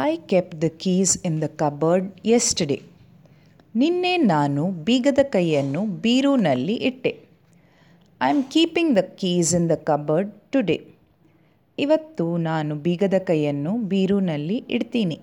I kept the keys in the cupboard yesterday ನಿನ್ನೆ ನಾನು ಬೀಗದ ಕೈಯನ್ನು ಬೀರೂನಲ್ಲಿ ಇಟ್ಟೆ. I am keeping the keys in the cupboard today ಇವತ್ತು ನಾನು ಬೀಗದ ಕೈಯನ್ನು ಬೀರೂನಲ್ಲಿ ಇಡ್ತೀನಿ.